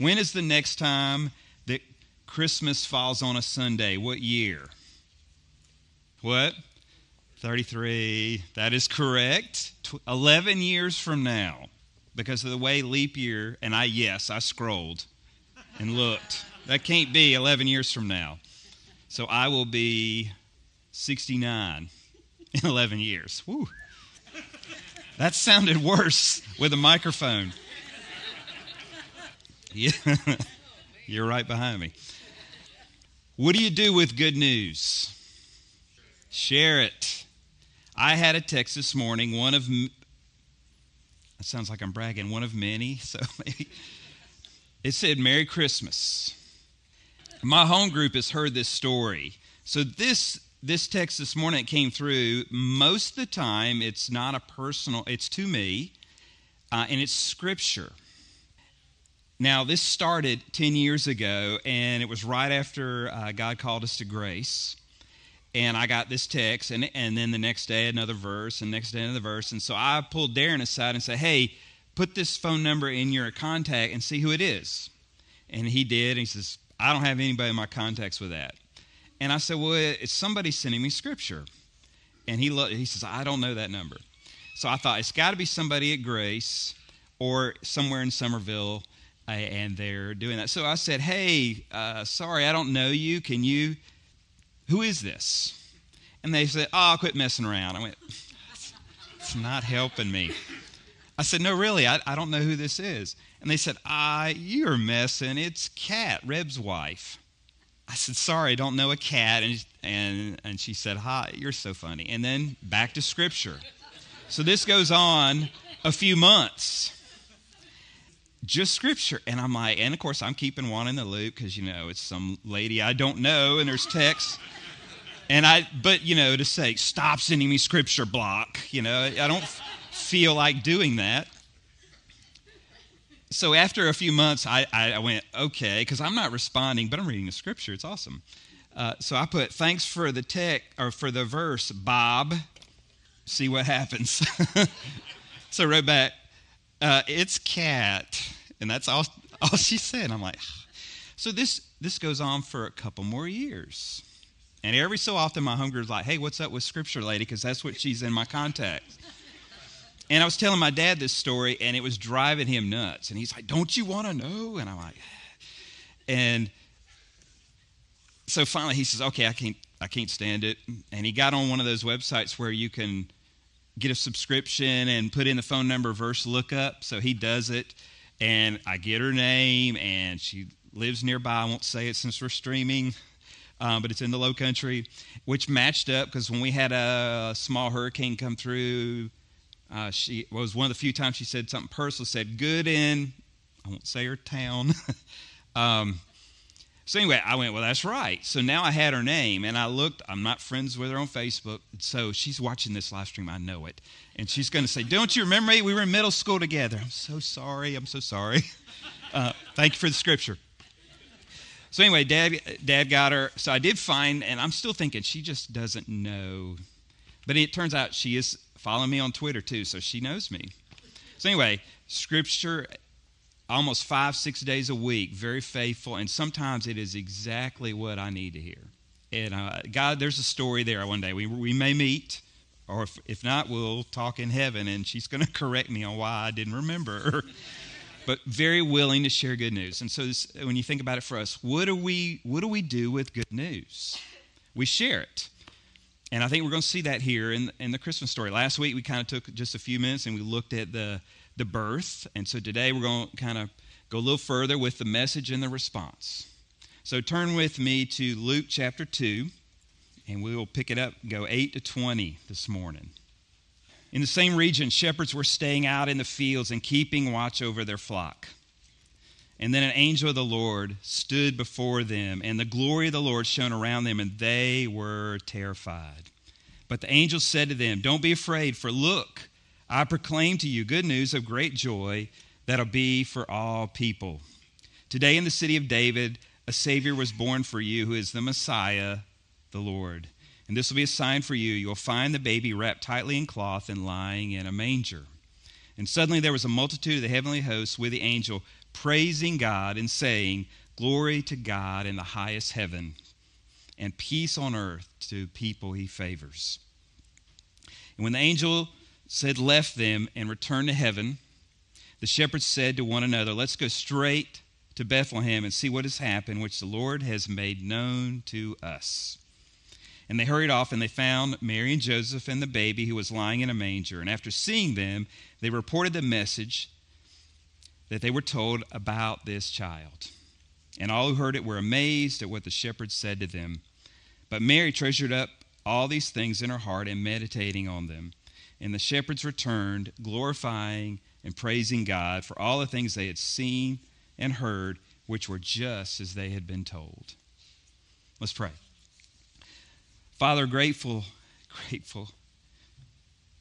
When is the next time that Christmas falls on a Sunday? What year? What? 33. That is correct. 11 years from now. Because of the way leap year, and I, yes, I scrolled and looked. That can't be 11 years from now. So I will be 69 in 11 years. Woo. That sounded worse with a microphone. Yeah. You're right behind me. What do you do with good news? Share it. I had a text this morning, one of it sounds like I'm bragging, one of many, so maybe it said Merry Christmas. My home group has heard this story. So this this text this morning came through. Most of the time, it's not a personal; it's to me, uh, and it's scripture. Now, this started ten years ago, and it was right after uh, God called us to grace. And I got this text, and and then the next day another verse, and next day another verse, and so I pulled Darren aside and said, "Hey, put this phone number in your contact and see who it is." And he did. And he says, "I don't have anybody in my contacts with that." And I said, Well, it's somebody sending me scripture. And he, lo- he says, I don't know that number. So I thought, it's got to be somebody at Grace or somewhere in Summerville, and they're doing that. So I said, Hey, uh, sorry, I don't know you. Can you, who is this? And they said, Oh, quit messing around. I went, It's not helping me. I said, No, really, I, I don't know who this is. And they said, Ah, you're messing. It's Kat, Reb's wife. I said, sorry, I don't know a cat. And, and, and she said, hi, you're so funny. And then back to scripture. So this goes on a few months. Just scripture. And I'm like, and of course, I'm keeping one in the loop because, you know, it's some lady I don't know and there's text. And I, but, you know, to say, stop sending me scripture block, you know, I don't feel like doing that so after a few months, I, I went, okay, because I'm not responding, but I'm reading the scripture. It's awesome. Uh, so I put, thanks for the tech or for the verse, Bob. See what happens. so I wrote back, uh, it's cat. And that's all, all she said. I'm like, so this, this goes on for a couple more years. And every so often, my hunger is like, hey, what's up with scripture lady? Because that's what she's in my contacts. And I was telling my dad this story, and it was driving him nuts. And he's like, Don't you want to know? And I'm like, and so finally he says, Okay, I can't, I can't stand it. And he got on one of those websites where you can get a subscription and put in the phone number verse lookup. So he does it. And I get her name, and she lives nearby. I won't say it since we're streaming. Um, but it's in the low country, which matched up because when we had a small hurricane come through uh, she was one of the few times she said something personal, said good in, I won't say her town. um, so anyway, I went, well, that's right. So now I had her name, and I looked. I'm not friends with her on Facebook, so she's watching this live stream. I know it, and she's going to say, "Don't you remember me? We were in middle school together." I'm so sorry. I'm so sorry. Uh, thank you for the scripture. So anyway, Dad, Dad got her. So I did find, and I'm still thinking she just doesn't know, but it turns out she is following me on Twitter too, so she knows me. So, anyway, scripture almost five, six days a week, very faithful, and sometimes it is exactly what I need to hear. And uh, God, there's a story there one day. We, we may meet, or if, if not, we'll talk in heaven, and she's going to correct me on why I didn't remember. but very willing to share good news. And so, this, when you think about it for us, what do we what do we do with good news? We share it. And I think we're going to see that here in, in the Christmas story. Last week, we kind of took just a few minutes and we looked at the, the birth. And so today, we're going to kind of go a little further with the message and the response. So turn with me to Luke chapter 2, and we will pick it up, go 8 to 20 this morning. In the same region, shepherds were staying out in the fields and keeping watch over their flock. And then an angel of the Lord stood before them, and the glory of the Lord shone around them, and they were terrified. But the angel said to them, Don't be afraid, for look, I proclaim to you good news of great joy that'll be for all people. Today in the city of David, a Savior was born for you, who is the Messiah, the Lord. And this will be a sign for you. You'll find the baby wrapped tightly in cloth and lying in a manger. And suddenly there was a multitude of the heavenly hosts with the angel praising God and saying, Glory to God in the highest heaven, and peace on earth to people he favors. And when the angel said, left them and returned to heaven, the shepherds said to one another, Let's go straight to Bethlehem and see what has happened, which the Lord has made known to us. And they hurried off, and they found Mary and Joseph and the baby who was lying in a manger. And after seeing them, they reported the message that they were told about this child. And all who heard it were amazed at what the shepherds said to them. But Mary treasured up all these things in her heart and meditating on them. And the shepherds returned, glorifying and praising God for all the things they had seen and heard, which were just as they had been told. Let's pray. Father, grateful, grateful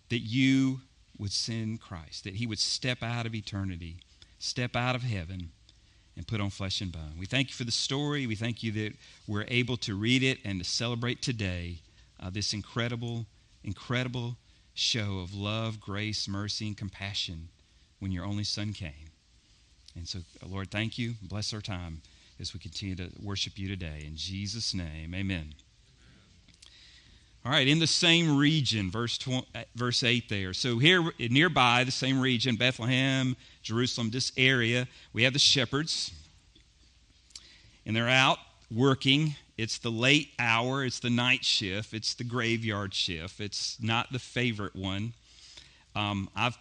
that you would send Christ, that he would step out of eternity, step out of heaven, and put on flesh and bone. We thank you for the story. We thank you that we're able to read it and to celebrate today uh, this incredible, incredible show of love, grace, mercy, and compassion when your only son came. And so, Lord, thank you. Bless our time as we continue to worship you today. In Jesus' name, amen. All right, in the same region, verse, 20, uh, verse 8 there. So, here nearby, the same region, Bethlehem, Jerusalem, this area, we have the shepherds. And they're out working. It's the late hour, it's the night shift, it's the graveyard shift. It's not the favorite one. Um, I've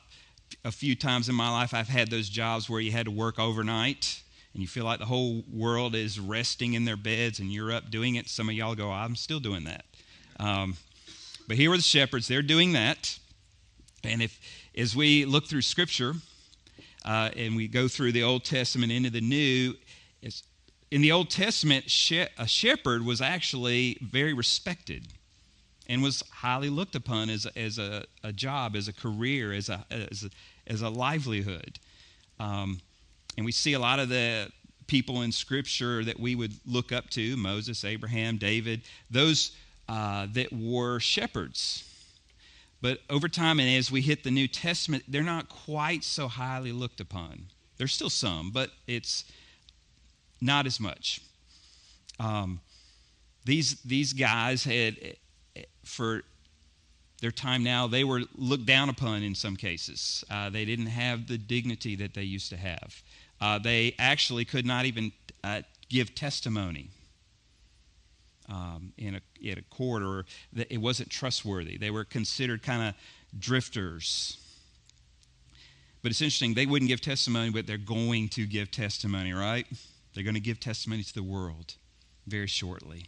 a few times in my life I've had those jobs where you had to work overnight and you feel like the whole world is resting in their beds and you're up doing it. Some of y'all go, I'm still doing that. Um, but here are the shepherds, they're doing that. And if as we look through Scripture uh, and we go through the Old Testament into the New, in the Old Testament, a shepherd was actually very respected and was highly looked upon as, as a, a job, as a career, as a, as a, as a livelihood. Um, and we see a lot of the people in Scripture that we would look up to Moses, Abraham, David, those uh, that were shepherds. But over time, and as we hit the New Testament, they're not quite so highly looked upon. There's still some, but it's not as much. Um, these, these guys had for their time now, they were looked down upon in some cases. Uh, they didn't have the dignity that they used to have. Uh, they actually could not even uh, give testimony um, in, a, in a court, or it wasn't trustworthy. They were considered kind of drifters. But it's interesting, they wouldn't give testimony, but they're going to give testimony, right? They're going to give testimony to the world very shortly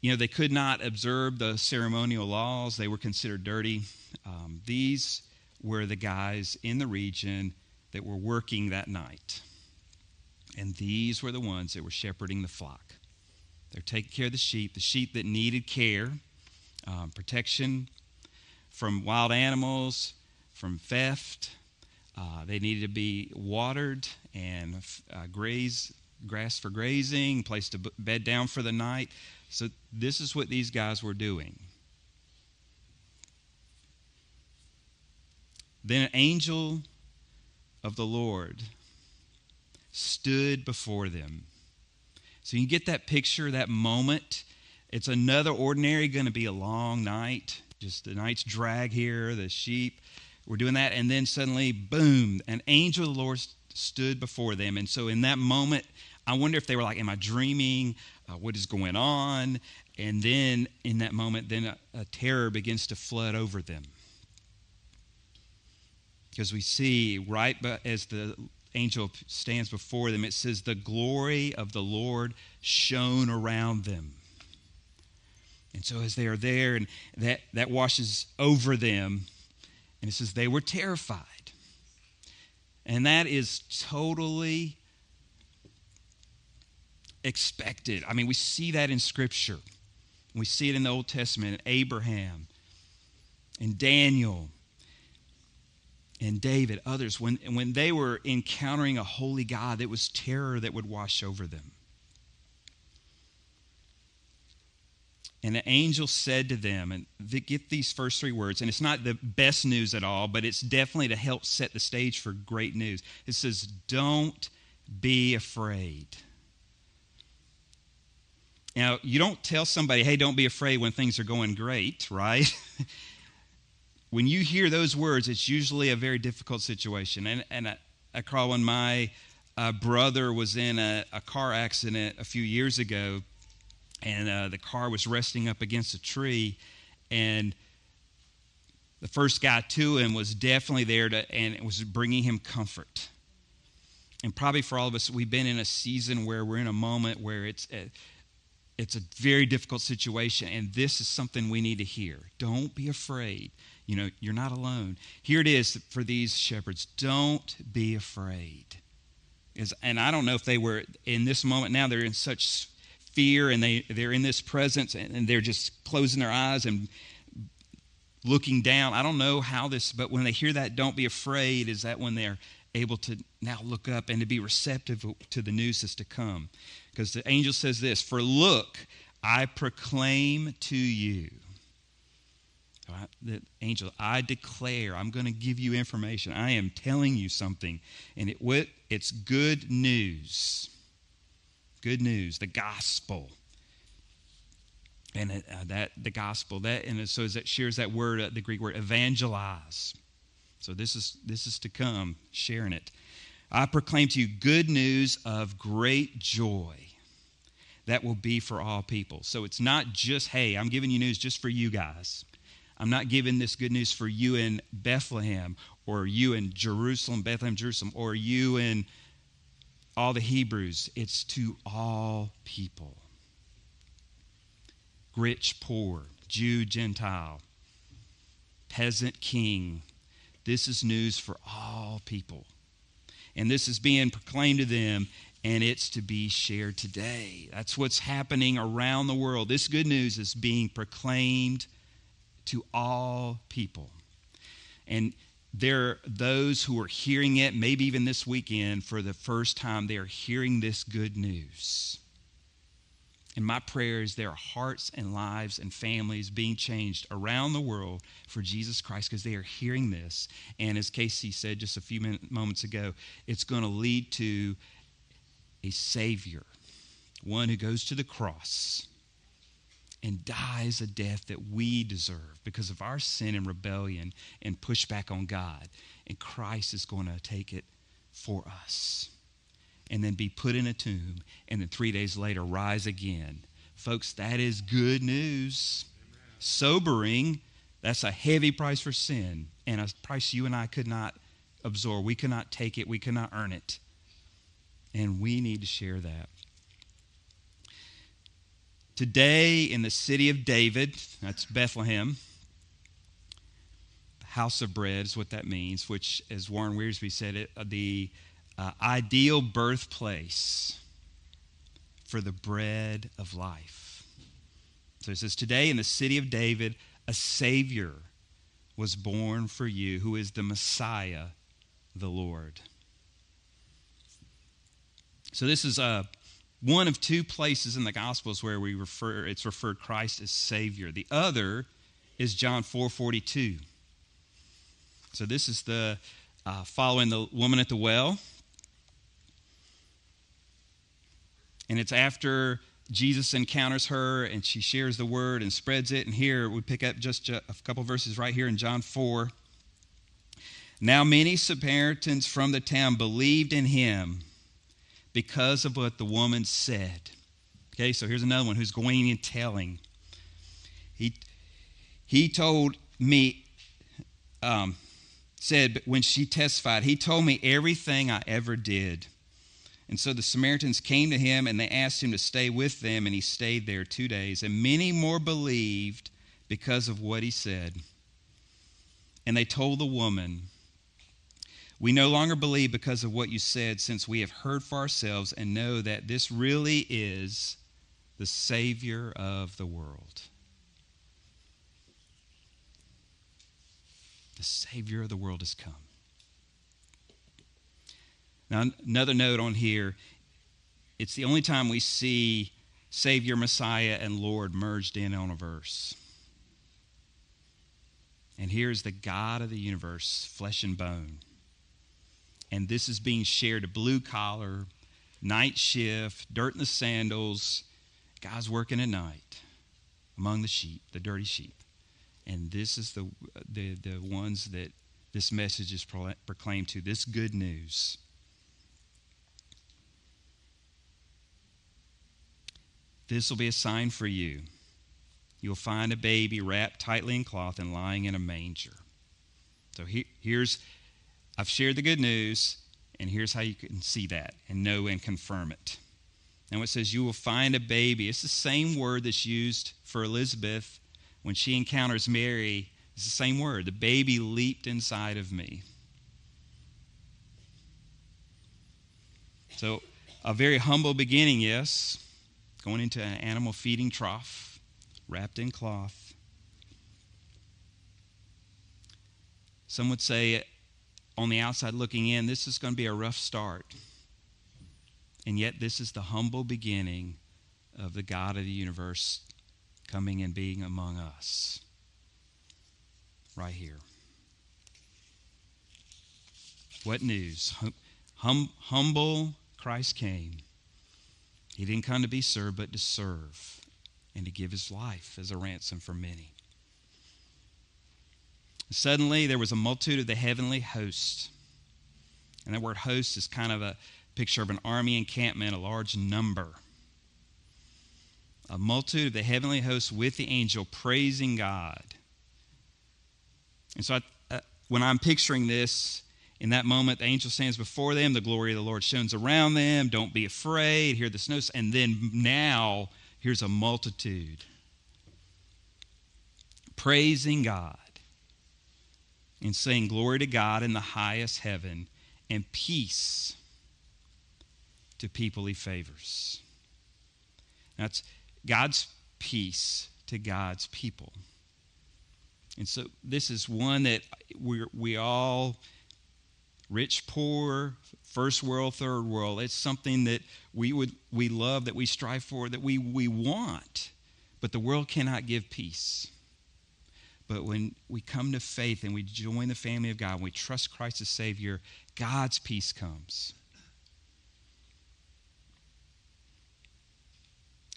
you know, they could not observe the ceremonial laws, they were considered dirty. Um, these were the guys in the region that were working that night. And these were the ones that were shepherding the flock. They're taking care of the sheep, the sheep that needed care, um, protection from wild animals, from theft. Uh, they needed to be watered and uh, graze, grass for grazing, place to bed down for the night. So, this is what these guys were doing. Then an angel of the Lord stood before them. So, you get that picture, that moment. It's another ordinary, going to be a long night. Just the night's drag here, the sheep. We're doing that. And then suddenly, boom, an angel of the Lord stood before them. And so, in that moment, I wonder if they were like, Am I dreaming? Uh, what is going on? And then in that moment, then a, a terror begins to flood over them. Because we see right as the angel stands before them, it says, The glory of the Lord shone around them. And so as they are there, and that, that washes over them, and it says they were terrified. And that is totally expected. I mean, we see that in Scripture. We see it in the Old Testament, in Abraham and Daniel and David, others. When, when they were encountering a holy God, it was terror that would wash over them. And the angel said to them, and get these first three words, and it's not the best news at all, but it's definitely to help set the stage for great news. It says, Don't be afraid. Now, you don't tell somebody, hey, don't be afraid when things are going great, right? when you hear those words, it's usually a very difficult situation. And, and I, I recall when my uh, brother was in a, a, car accident a few years ago, and uh, the car was resting up against a tree, and the first guy to him was definitely there to, and it was bringing him comfort. And probably for all of us, we've been in a season where we're in a moment where it's. Uh, it's a very difficult situation, and this is something we need to hear. Don't be afraid. You know, you're not alone. Here it is for these shepherds don't be afraid. Is, and I don't know if they were in this moment now, they're in such fear and they, they're in this presence and, they're just closing their eyes and looking down. I don't know how this, but when they hear that, don't be afraid, is that when they're able to now look up and to be receptive to the news that's to come? Because the angel says this For look, I proclaim to you. The angel, I declare, I'm going to give you information. I am telling you something. And it, it's good news. Good news, the gospel. And uh, that the gospel, that and so it shares that word, uh, the Greek word evangelize. So this is this is to come, sharing it. I proclaim to you good news of great joy that will be for all people. So it's not just, hey, I'm giving you news just for you guys. I'm not giving this good news for you in Bethlehem or you in Jerusalem, Bethlehem, Jerusalem, or you in all the Hebrews. It's to all people rich, poor, Jew, Gentile, peasant, king. This is news for all people and this is being proclaimed to them and it's to be shared today. That's what's happening around the world. This good news is being proclaimed to all people. And there are those who are hearing it, maybe even this weekend, for the first time, they are hearing this good news. And my prayer is there are hearts and lives and families being changed around the world for Jesus Christ because they are hearing this. And as Casey said just a few moments ago, it's going to lead to a Savior, one who goes to the cross and dies a death that we deserve because of our sin and rebellion and pushback on God. And Christ is going to take it for us and then be put in a tomb and then three days later rise again. Folks, that is good news. Amen. Sobering, that's a heavy price for sin and a price you and I could not absorb. We cannot take it, we cannot earn it. And we need to share that. Today, in the city of David, that's Bethlehem, house of bread is what that means, which, as Warren Wiersbe said, it, uh, the uh, ideal birthplace for the bread of life. So it says, Today in the city of David, a Savior was born for you, who is the Messiah, the Lord. So this is uh, one of two places in the Gospels where we refer it's referred Christ as Savior. The other is John 4:42. So this is the uh, following the woman at the well. And it's after Jesus encounters her and she shares the word and spreads it. And here we pick up just a couple verses right here in John 4. Now, many Samaritans from the town believed in him because of what the woman said. Okay, so here's another one who's going and telling. He, he told me, um, said, when she testified, he told me everything I ever did. And so the Samaritans came to him and they asked him to stay with them, and he stayed there two days. And many more believed because of what he said. And they told the woman, We no longer believe because of what you said, since we have heard for ourselves and know that this really is the Savior of the world. The Savior of the world has come. Now, another note on here it's the only time we see Savior, Messiah, and Lord merged in on a verse. And here's the God of the universe, flesh and bone. And this is being shared to blue collar, night shift, dirt in the sandals, guys working at night among the sheep, the dirty sheep. And this is the, the, the ones that this message is proclaimed to, this good news. This will be a sign for you. You'll find a baby wrapped tightly in cloth and lying in a manger. So he, here's, I've shared the good news, and here's how you can see that and know and confirm it. Now it says, You will find a baby. It's the same word that's used for Elizabeth when she encounters Mary. It's the same word. The baby leaped inside of me. So, a very humble beginning, yes going into an animal feeding trough, wrapped in cloth. Some would say, on the outside looking in, this is going to be a rough start. And yet, this is the humble beginning of the God of the universe coming and being among us. Right here. What news? Hum, humble Christ came he didn't come to be served, but to serve and to give his life as a ransom for many. Suddenly, there was a multitude of the heavenly host. And that word host is kind of a picture of an army encampment, a large number. A multitude of the heavenly host with the angel praising God. And so, I, uh, when I'm picturing this, in that moment, the angel stands before them. The glory of the Lord shines around them. Don't be afraid. Hear the snow. And then now, here's a multitude praising God and saying, Glory to God in the highest heaven and peace to people he favors. That's God's peace to God's people. And so this is one that we we all rich, poor, first world, third world. It's something that we would we love, that we strive for, that we, we want. But the world cannot give peace. But when we come to faith and we join the family of God, and we trust Christ as Savior, God's peace comes.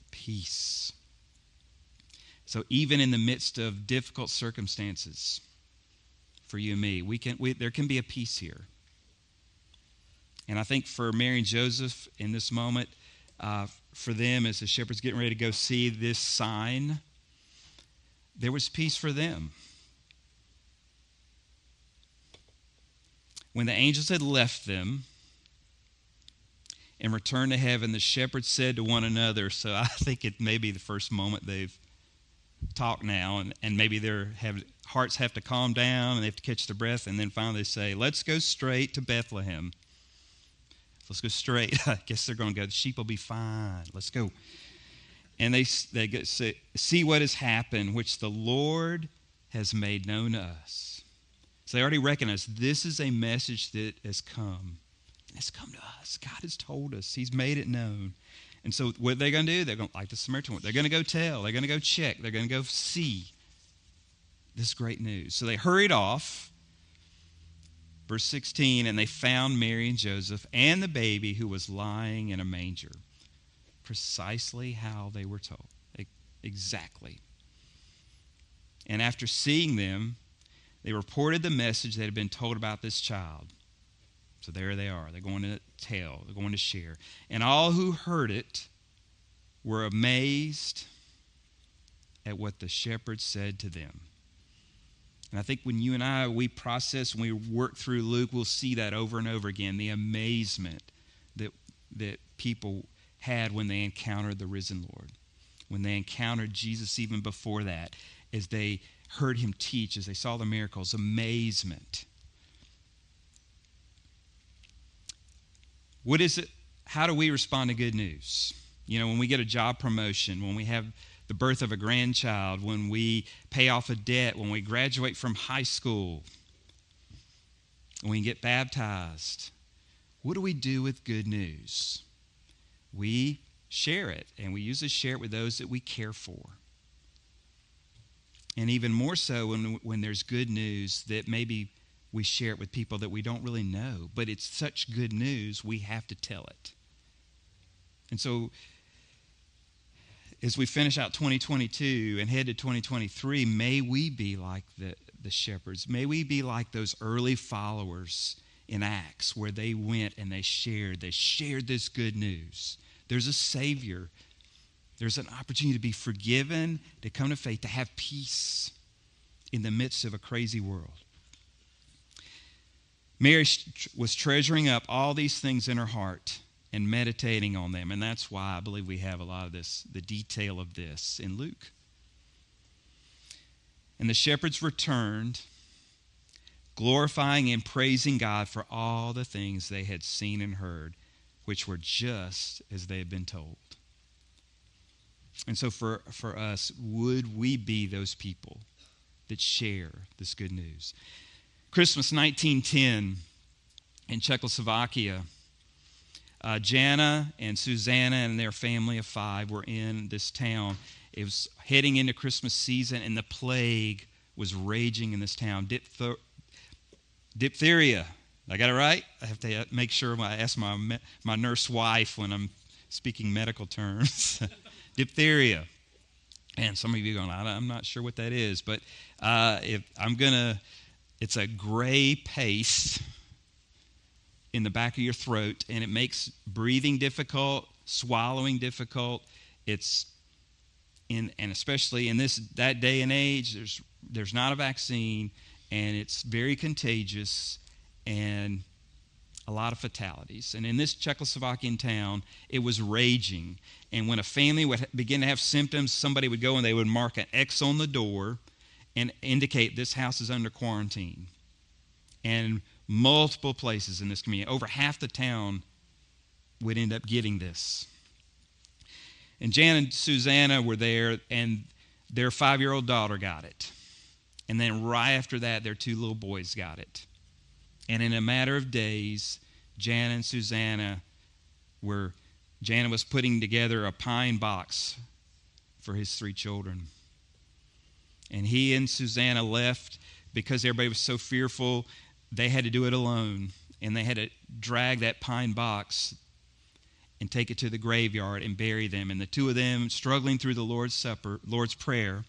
Peace. So even in the midst of difficult circumstances for you and me, we can we, there can be a peace here. And I think for Mary and Joseph in this moment, uh, for them as the shepherds getting ready to go see this sign, there was peace for them. When the angels had left them and returned to heaven, the shepherds said to one another, so I think it may be the first moment they've talked now, and, and maybe their have, hearts have to calm down and they have to catch their breath, and then finally say, Let's go straight to Bethlehem Let's go straight. I guess they're going to go, the sheep will be fine. Let's go. And they, they get, say, see what has happened, which the Lord has made known to us. So they already recognize this is a message that has come. It's come to us. God has told us. He's made it known. And so what are they going to do? They're going to, like the Samaritan They're going to go tell. They're going to go check. They're going to go see this great news. So they hurried off Verse 16, and they found Mary and Joseph and the baby who was lying in a manger. Precisely how they were told. Exactly. And after seeing them, they reported the message that had been told about this child. So there they are. They're going to tell, they're going to share. And all who heard it were amazed at what the shepherds said to them. And I think when you and I, we process, when we work through Luke, we'll see that over and over again the amazement that, that people had when they encountered the risen Lord, when they encountered Jesus even before that, as they heard him teach, as they saw the miracles, amazement. What is it? How do we respond to good news? You know, when we get a job promotion, when we have the birth of a grandchild, when we pay off a debt, when we graduate from high school, when we get baptized. What do we do with good news? We share it. And we usually share it with those that we care for. And even more so when, when there's good news that maybe we share it with people that we don't really know, but it's such good news, we have to tell it. And so, as we finish out 2022 and head to 2023, may we be like the, the shepherds. May we be like those early followers in Acts where they went and they shared. They shared this good news. There's a Savior. There's an opportunity to be forgiven, to come to faith, to have peace in the midst of a crazy world. Mary was treasuring up all these things in her heart and meditating on them. And that's why I believe we have a lot of this, the detail of this in Luke. And the shepherds returned, glorifying and praising God for all the things they had seen and heard, which were just as they had been told. And so, for, for us, would we be those people that share this good news? Christmas 1910 in Czechoslovakia, uh, Jana and Susanna and their family of five were in this town. It was heading into Christmas season, and the plague was raging in this town. Diphther- diphtheria. I got it right? I have to make sure I ask my, my nurse wife when I'm speaking medical terms. diphtheria. And some of you are going, I'm not sure what that is, but uh, if I'm going to it's a gray paste in the back of your throat, and it makes breathing difficult, swallowing difficult. It's in, and especially in this that day and age, there's there's not a vaccine, and it's very contagious, and a lot of fatalities. And in this Czechoslovakian town, it was raging. And when a family would begin to have symptoms, somebody would go and they would mark an X on the door and indicate this house is under quarantine. And multiple places in this community, over half the town would end up getting this. And Jan and Susanna were there, and their five year old daughter got it. And then right after that, their two little boys got it. And in a matter of days, Jan and Susanna were, Jana was putting together a pine box for his three children. And he and Susanna left because everybody was so fearful, they had to do it alone. And they had to drag that pine box and take it to the graveyard and bury them. And the two of them, struggling through the Lord's Supper, Lord's Prayer,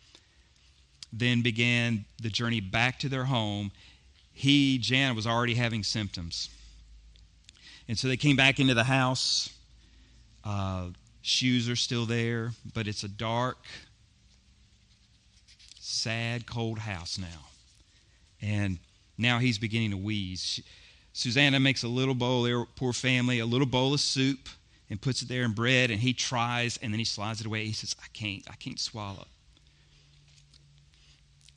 then began the journey back to their home. He, Jan, was already having symptoms. And so they came back into the house. Uh, shoes are still there, but it's a dark, sad, cold house now. And now he's beginning to wheeze. Susanna makes a little bowl, their poor family, a little bowl of soup and puts it there in bread, and he tries, and then he slides it away. He says, I can't, I can't swallow.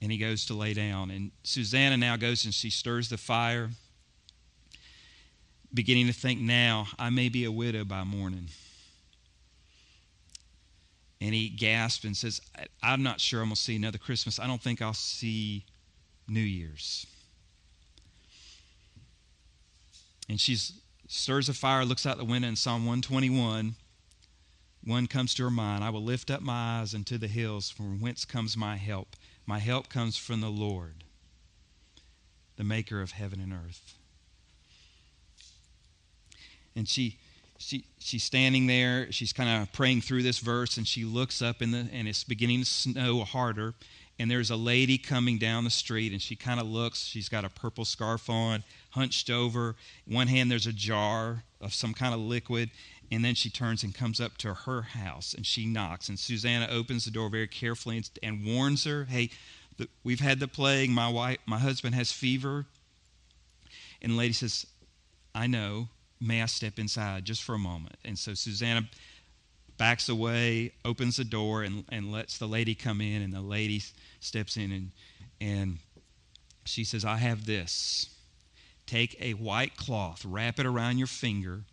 And he goes to lay down. And Susanna now goes and she stirs the fire, beginning to think, now I may be a widow by morning and he gasps and says, I'm not sure I'm going to see another Christmas. I don't think I'll see New Year's. And she stirs a fire, looks out the window in Psalm 121. One comes to her mind I will lift up my eyes unto the hills, from whence comes my help. My help comes from the Lord, the maker of heaven and earth. And she she, she's standing there. She's kind of praying through this verse, and she looks up, in the, and it's beginning to snow harder. And there's a lady coming down the street, and she kind of looks. She's got a purple scarf on, hunched over. one hand, there's a jar of some kind of liquid. And then she turns and comes up to her house, and she knocks. And Susanna opens the door very carefully and, and warns her, "Hey, the, we've had the plague. My wife, my husband has fever." And the lady says, "I know." may I step inside just for a moment? And so Susanna backs away, opens the door, and, and lets the lady come in. And the lady steps in and, and she says, I have this. Take a white cloth, wrap it around your finger,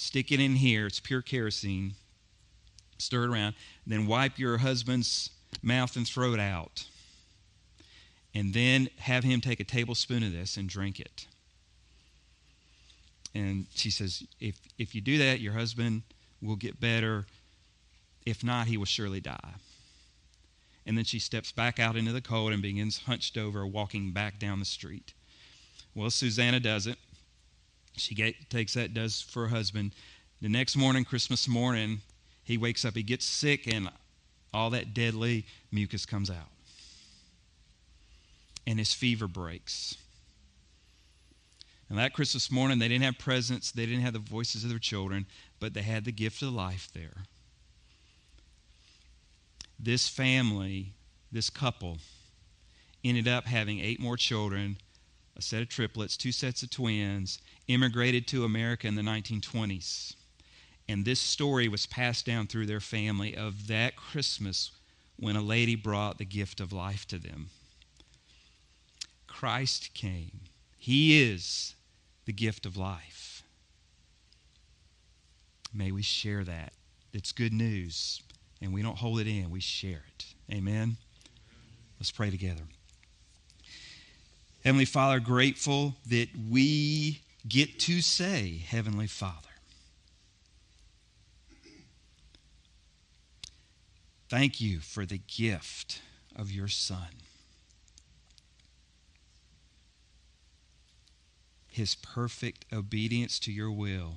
stick it in here. It's pure kerosene. Stir it around. Then wipe your husband's mouth and throat out. And then have him take a tablespoon of this and drink it. And she says, if, if you do that, your husband will get better If not, he will surely die. And then she steps back out into the cold and begins hunched over, walking back down the street. Well, Susanna does it. She get, takes that, does for her husband. The next morning, Christmas morning, he wakes up, he gets sick, and all that deadly mucus comes out. And his fever breaks. And that Christmas morning, they didn't have presents, they didn't have the voices of their children, but they had the gift of life there. This family, this couple, ended up having eight more children, a set of triplets, two sets of twins, immigrated to America in the 1920s. And this story was passed down through their family of that Christmas when a lady brought the gift of life to them. Christ came. He is the gift of life. May we share that. It's good news, and we don't hold it in, we share it. Amen. Let's pray together. Heavenly Father, grateful that we get to say, Heavenly Father. Thank you for the gift of your Son. His perfect obedience to your will.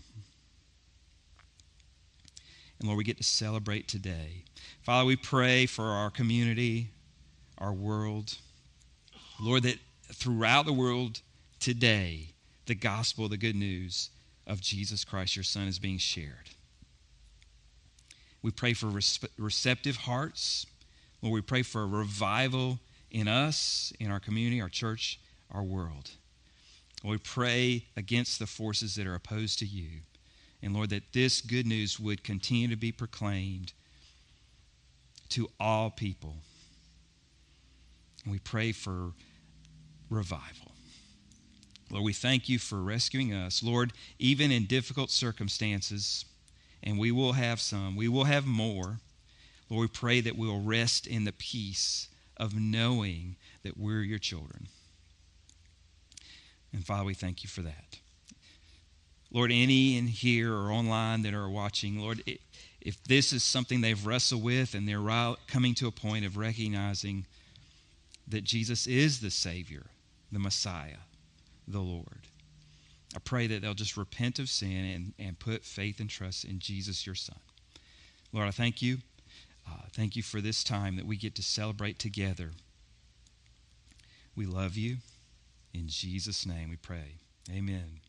And Lord, we get to celebrate today. Father, we pray for our community, our world. Lord, that throughout the world today, the gospel, the good news of Jesus Christ, your Son, is being shared. We pray for receptive hearts. Lord, we pray for a revival in us, in our community, our church, our world. We pray against the forces that are opposed to you. And Lord, that this good news would continue to be proclaimed to all people. And we pray for revival. Lord, we thank you for rescuing us. Lord, even in difficult circumstances, and we will have some. We will have more. Lord, we pray that we will rest in the peace of knowing that we're your children. And Father, we thank you for that. Lord, any in here or online that are watching, Lord, if this is something they've wrestled with and they're coming to a point of recognizing that Jesus is the Savior, the Messiah, the Lord, I pray that they'll just repent of sin and, and put faith and trust in Jesus, your Son. Lord, I thank you. Uh, thank you for this time that we get to celebrate together. We love you. In Jesus' name we pray. Amen.